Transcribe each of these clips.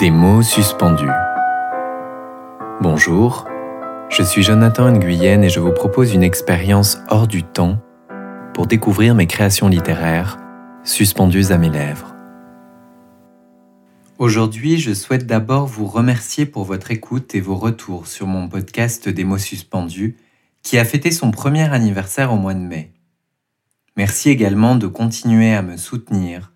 Des mots suspendus. Bonjour, je suis Jonathan Nguyen et je vous propose une expérience hors du temps pour découvrir mes créations littéraires suspendues à mes lèvres. Aujourd'hui, je souhaite d'abord vous remercier pour votre écoute et vos retours sur mon podcast Des mots suspendus qui a fêté son premier anniversaire au mois de mai. Merci également de continuer à me soutenir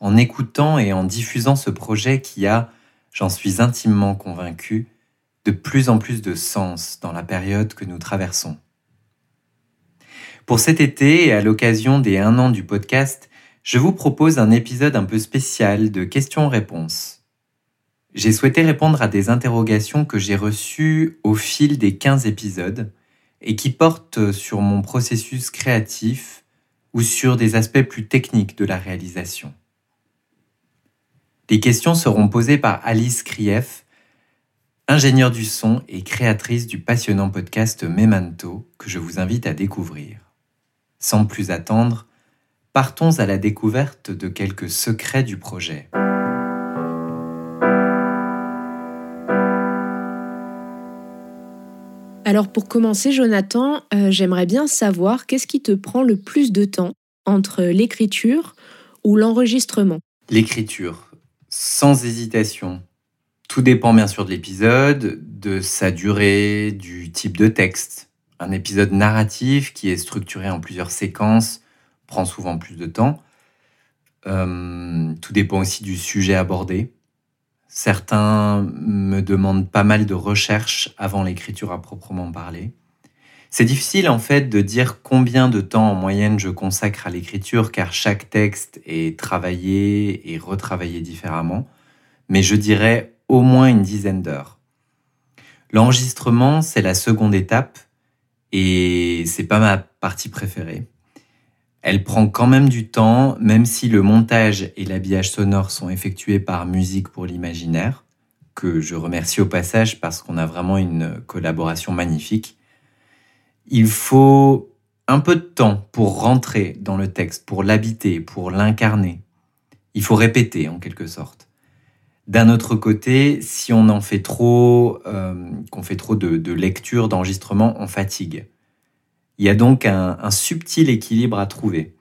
en écoutant et en diffusant ce projet qui a, j'en suis intimement convaincu, de plus en plus de sens dans la période que nous traversons. Pour cet été et à l'occasion des un an du podcast, je vous propose un épisode un peu spécial de questions-réponses. J'ai souhaité répondre à des interrogations que j'ai reçues au fil des 15 épisodes et qui portent sur mon processus créatif ou sur des aspects plus techniques de la réalisation. Les questions seront posées par Alice Krief, ingénieure du son et créatrice du passionnant podcast Memento que je vous invite à découvrir. Sans plus attendre, partons à la découverte de quelques secrets du projet. Alors pour commencer, Jonathan, euh, j'aimerais bien savoir qu'est-ce qui te prend le plus de temps entre l'écriture ou l'enregistrement? L'écriture, sans hésitation. Tout dépend bien sûr de l'épisode, de sa durée, du type de texte. Un épisode narratif qui est structuré en plusieurs séquences prend souvent plus de temps. Euh, tout dépend aussi du sujet abordé. Certains me demandent pas mal de recherches avant l'écriture à proprement parler. C'est difficile en fait de dire combien de temps en moyenne je consacre à l'écriture car chaque texte est travaillé et retravaillé différemment, mais je dirais au moins une dizaine d'heures. L'enregistrement, c'est la seconde étape et c'est pas ma partie préférée. Elle prend quand même du temps, même si le montage et l'habillage sonore sont effectués par Musique pour l'imaginaire, que je remercie au passage parce qu'on a vraiment une collaboration magnifique il faut un peu de temps pour rentrer dans le texte, pour l'habiter, pour l'incarner. Il faut répéter en quelque sorte. D'un autre côté, si on en fait trop, euh, qu'on fait trop de, lecture, d'enregistrement, on fatigue. Il y a donc un, un, subtil équilibre à trouver.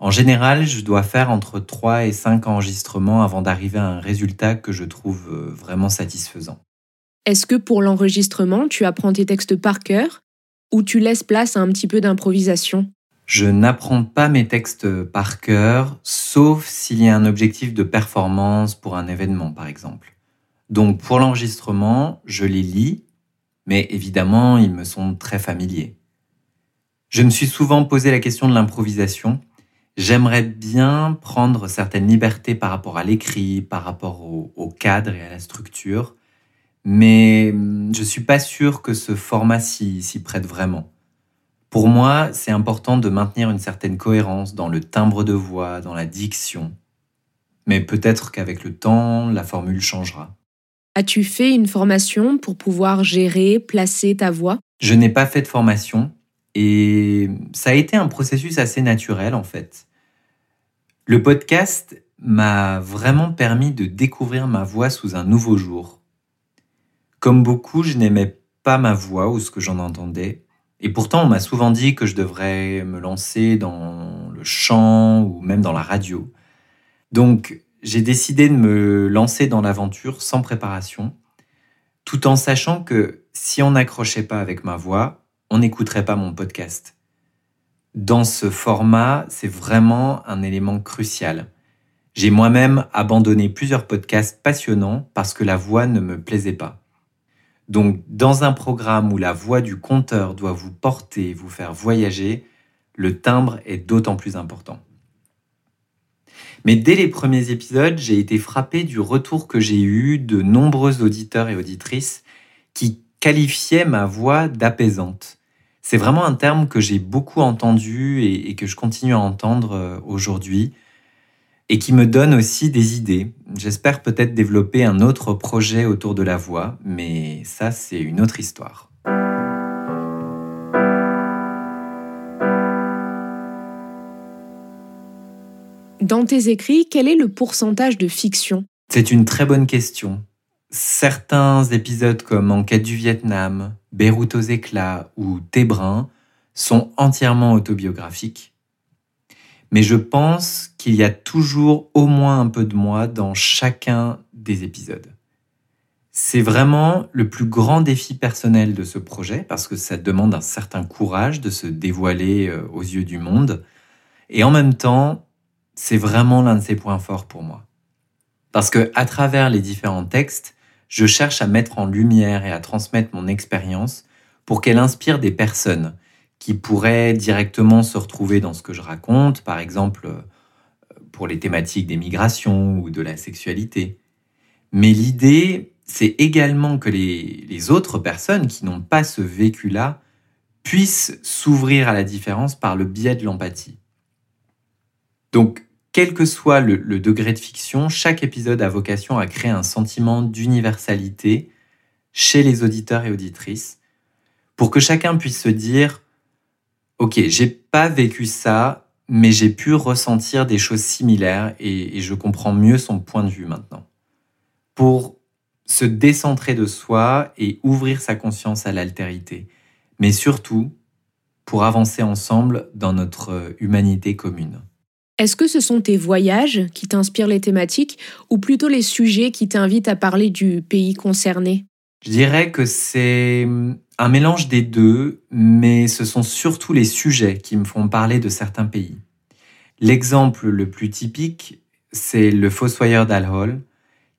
En général, je dois faire entre 3 et 5 enregistrements avant d'arriver à un résultat que je trouve euh, vraiment satisfaisant. Est-ce que pour l'enregistrement, tu apprends tes textes par cœur? Ou tu laisses place à un petit peu d'improvisation Je n'apprends pas mes textes par cœur, sauf s'il y a un objectif de performance pour un événement, par exemple. Donc pour l'enregistrement, je les lis, mais évidemment, ils me sont très familiers. Je me suis souvent posé la question de l'improvisation. J'aimerais bien prendre certaines libertés par rapport à l'écrit, par rapport au, au cadre et à la structure, mais hum, je suis pas sûr que ce format s'y prête vraiment. Pour moi, c'est important de maintenir une certaine cohérence dans le timbre de voix, dans la diction. Mais peut-être qu'avec le temps, la formule changera. As-tu fait une formation pour pouvoir gérer, placer ta voix? Je n'ai pas fait de formation et ça a été un processus assez naturel en fait. Le podcast m'a vraiment permis de découvrir ma voix sous un nouveau jour. Comme beaucoup, je n'aimais pas ma voix ou ce que j'en entendais. Et pourtant, on m'a souvent dit que je devrais me lancer dans le chant ou même dans la radio. Donc, j'ai décidé de me lancer dans l'aventure sans préparation, tout en sachant que si on n'accrochait pas avec ma voix, on n'écouterait pas mon podcast. Dans ce format, c'est vraiment un élément crucial. J'ai moi-même abandonné plusieurs podcasts passionnants parce que la voix ne me plaisait pas. Donc, dans un programme où la voix du conteur doit vous porter, vous faire voyager, le timbre est d'autant plus important. Mais dès les premiers épisodes, j'ai été frappé du retour que j'ai eu de nombreux auditeurs et auditrices qui qualifiaient ma voix d'apaisante. C'est vraiment un terme que j'ai beaucoup entendu et, que je continue à entendre euh, aujourd'hui et qui me donne aussi des idées. J'espère peut-être développer un autre projet autour de la voix, mais ça c'est une autre histoire. Dans tes écrits, quel est le pourcentage de fiction? C'est une très bonne question. certains épisodes comme Enquête du Vietnam, Beyrouth aux éclats ou Tébrun sont entièrement autobiographiques. Mais je pense qu'il y a toujours au moins un peu de moi dans chacun des épisodes. C'est vraiment le plus grand défi personnel de ce projet parce que ça demande un certain courage de se dévoiler euh, aux yeux du monde. Et en même temps, c'est vraiment l'un de ses points forts pour moi. Parce que à travers les différents textes, je cherche à mettre en lumière et à transmettre mon expérience pour qu'elle inspire des personnes qui pourraient directement se retrouver dans ce que je raconte, par exemple euh, pour les thématiques des migrations ou de la sexualité. Mais l'idée, c'est également que les, autres personnes qui n'ont pas ce vécu-là puissent s'ouvrir à la différence par le biais de l'empathie. Donc, quel que soit le, le, degré de fiction, chaque épisode a vocation à créer un sentiment d'universalité chez les auditeurs et auditrices, pour que chacun puisse se dire Ok, j'ai pas vécu ça, mais j'ai pu ressentir des choses similaires et, et je comprends mieux son point de vue maintenant. Pour se décentrer de soi et ouvrir sa conscience à l'altérité, mais surtout pour avancer ensemble dans notre humanité commune. Est-ce que ce sont tes voyages qui t'inspirent les thématiques ou plutôt les sujets qui t'invitent à parler du pays concerné? Je dirais que c'est un mélange des deux, mais ce sont surtout les sujets qui me font parler de certains pays. L'exemple le plus typique, c'est le Fossoyeur d'Al-Hol,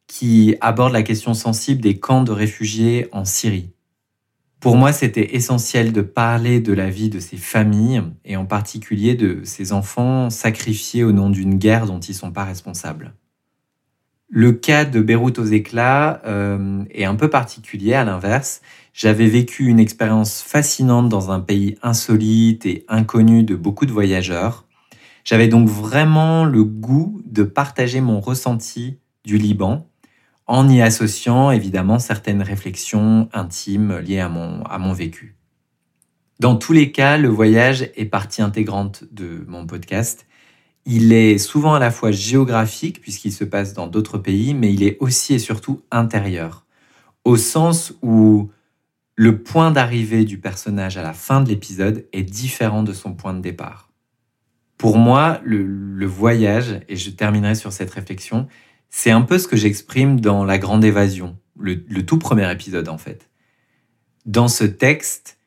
qui aborde la question sensible des camps de réfugiés en Syrie. Pour moi, c'était essentiel de parler de la vie de ces familles et en particulier de ces enfants sacrifiés au nom d'une guerre dont ils ne sont pas responsables. Le cas de Beyrouth aux éclats euh, est un peu particulier à l'inverse. J'avais vécu une expérience fascinante dans un pays insolite et inconnu de beaucoup de voyageurs. J'avais donc vraiment le goût de partager mon ressenti du Liban en y associant évidemment certaines réflexions intimes liées à mon, à mon vécu. Dans tous les cas, le voyage est partie intégrante de mon podcast. Il est souvent à la fois géographique, puisqu'il se passe dans d'autres pays, mais il est aussi et surtout intérieur, au sens où le point d'arrivée du personnage à la fin de l'épisode est différent de son point de départ. Pour moi, le, voyage, et je terminerai sur cette réflexion, c'est un peu ce que j'exprime dans La Grande Évasion, le, tout premier épisode en fait. Dans ce texte,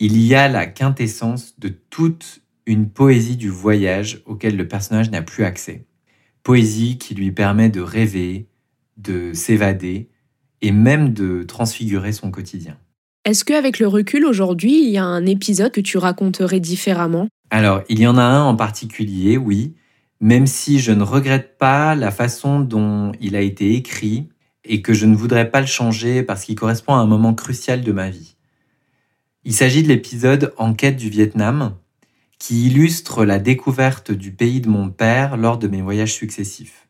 il y a la quintessence de toute une poésie du voyage auquel le personnage n'a plus accès. Poésie qui lui permet de rêver, de s'évader et même de transfigurer son quotidien. Est-ce qu'avec le recul aujourd'hui, il y a un épisode que tu raconterais différemment? Alors, il y en a un en particulier, oui, même si je ne regrette pas la façon dont il a été écrit et que je ne voudrais pas le changer parce qu'il correspond à un moment crucial de ma vie. Il s'agit de l'épisode Enquête du Vietnam, qui illustre la découverte du pays de mon père lors de mes voyages successifs.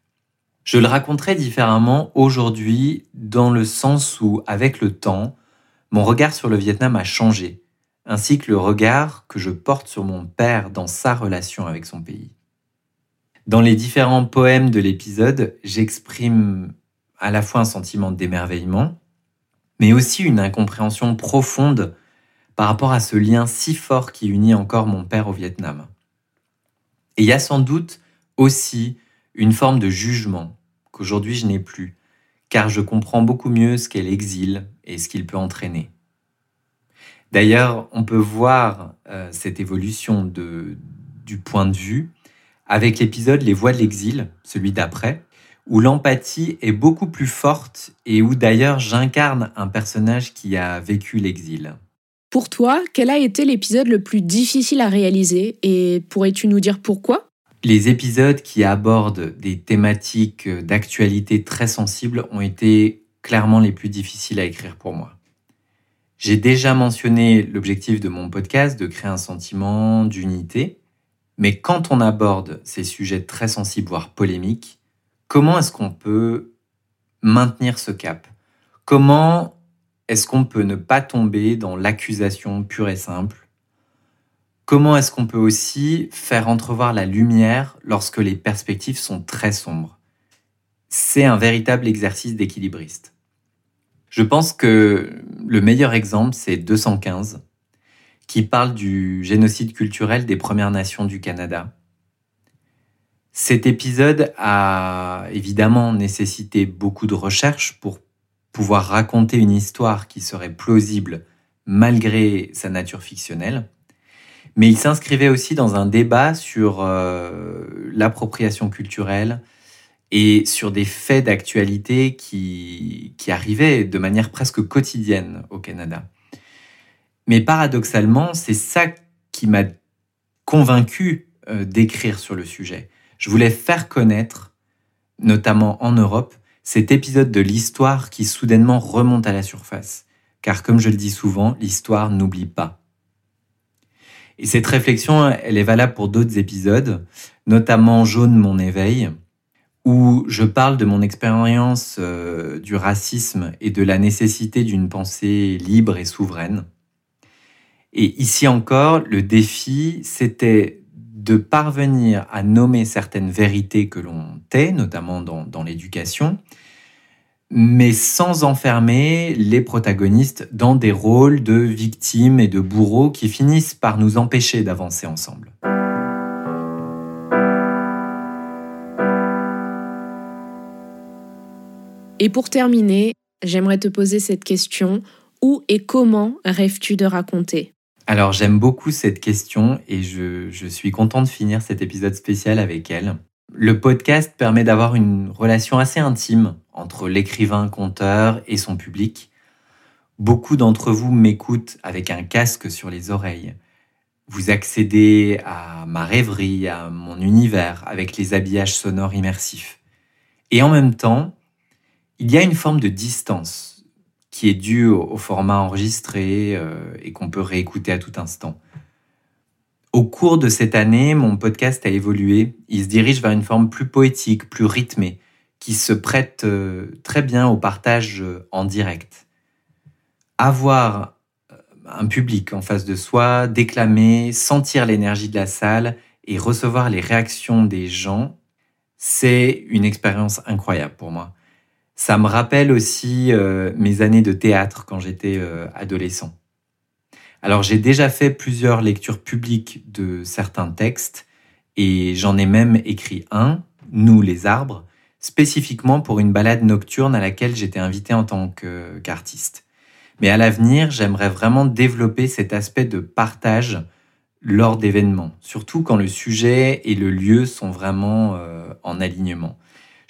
Je le raconterai différemment aujourd'hui dans le sens où, avec le temps, mon regard sur le Vietnam a changé, ainsi que le regard que je porte sur mon père dans sa relation avec son pays. Dans les différents poèmes de l'épisode, j'exprime à la fois un sentiment d'émerveillement, mais aussi une incompréhension profonde par rapport à ce lien si fort qui unit encore mon père au Vietnam. Et il y a sans doute aussi une forme de jugement qu'aujourd'hui je n'ai plus, car je comprends beaucoup mieux ce qu'est l'exil et ce qu'il peut entraîner. D'ailleurs, on peut voir euh, cette évolution du point de vue avec l'épisode Les Voix de l'exil, celui d'après, où l'empathie est beaucoup plus forte et où d'ailleurs j'incarne un personnage qui a vécu l'exil. Pour toi, quel a été l'épisode le plus difficile à réaliser et pourrais-tu nous dire pourquoi? Les épisodes qui abordent des thématiques d'actualité très sensibles ont été clairement les plus difficiles à écrire pour moi. J'ai déjà mentionné l'objectif de mon podcast de créer un sentiment d'unité, mais quand on aborde ces sujets très sensibles, voire polémiques, comment est-ce qu'on peut maintenir ce cap? Comment est-ce qu'on peut ne pas tomber dans l'accusation pure et simple? Comment est-ce qu'on peut aussi faire entrevoir la lumière lorsque les perspectives sont très sombres? C'est un véritable exercice d'équilibriste. Je pense que le meilleur exemple, c'est 215, qui parle du génocide culturel des Premières Nations du Canada. Cet épisode a évidemment nécessité beaucoup de recherches pour pouvoir raconter une histoire qui serait plausible malgré sa nature fictionnelle. Mais il s'inscrivait aussi dans un débat sur euh, l'appropriation culturelle et sur des faits d'actualité qui, qui arrivaient de manière presque quotidienne au Canada. Mais paradoxalement, c'est ça qui m'a convaincu euh, d'écrire sur le sujet. Je voulais faire connaître, notamment en Europe, cet épisode de l'histoire qui soudainement remonte à la surface. Car comme je le dis souvent, l'histoire n'oublie pas. Et cette réflexion, elle est valable pour d'autres épisodes, notamment Jaune mon éveil, où je parle de mon expérience euh, du racisme et de la nécessité d'une pensée libre et souveraine. Et ici encore, le défi, c'était de parvenir à nommer certaines vérités que l'on tait, notamment dans, l'éducation, mais sans enfermer les protagonistes dans des rôles de victimes et de bourreaux qui finissent par nous empêcher d'avancer ensemble. Et pour terminer, j'aimerais te poser cette question. Où et comment rêves-tu de raconter? Alors j'aime beaucoup cette question et je, je suis content de finir cet épisode spécial avec elle. Le podcast permet d'avoir une relation assez intime entre l'écrivain conteur et son public. Beaucoup d'entre vous m'écoutent avec un casque sur les oreilles. Vous accédez à ma rêverie, à mon univers avec les habillages sonores immersifs. Et en même temps, il y a une forme de distance qui est due au, format enregistré euh, et qu'on peut réécouter à tout instant. Au cours de cette année, mon podcast a évolué. Il se dirige vers une forme plus poétique, plus rythmée, qui se prête euh, très bien au partage euh, en direct. Avoir un public en face de soi, déclamer, sentir l'énergie de la salle et recevoir les réactions des gens, c'est une expérience incroyable pour moi. Ça me rappelle aussi mes années de théâtre quand j'étais adolescent. Alors j'ai déjà fait plusieurs lectures publiques de certains textes et j'en ai même écrit un, Nous les arbres, spécifiquement pour une balade nocturne à laquelle j'étais invité en tant qu'artiste. Mais à l'avenir, j'aimerais vraiment développer cet aspect de partage lors d'événements, surtout quand le sujet et le lieu sont vraiment euh, en alignement.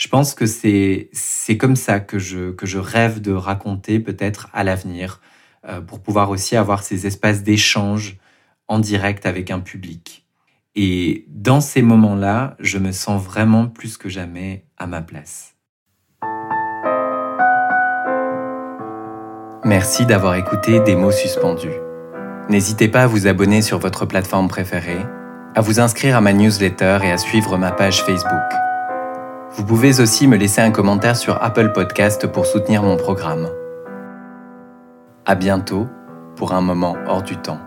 Je pense que c'est comme ça que je, rêve de raconter peut-être à l'avenir, euh, pour pouvoir aussi avoir ces espaces d'échange en direct avec un public. Et dans ces moments-là, je me sens vraiment plus que jamais à ma place. Merci d'avoir écouté Des mots suspendus. N'hésitez pas à vous abonner sur votre plateforme préférée, à vous inscrire à ma newsletter et à suivre ma page Facebook. Vous pouvez aussi me laisser un commentaire sur Apple Podcast pour soutenir mon programme. À bientôt pour un moment hors du temps.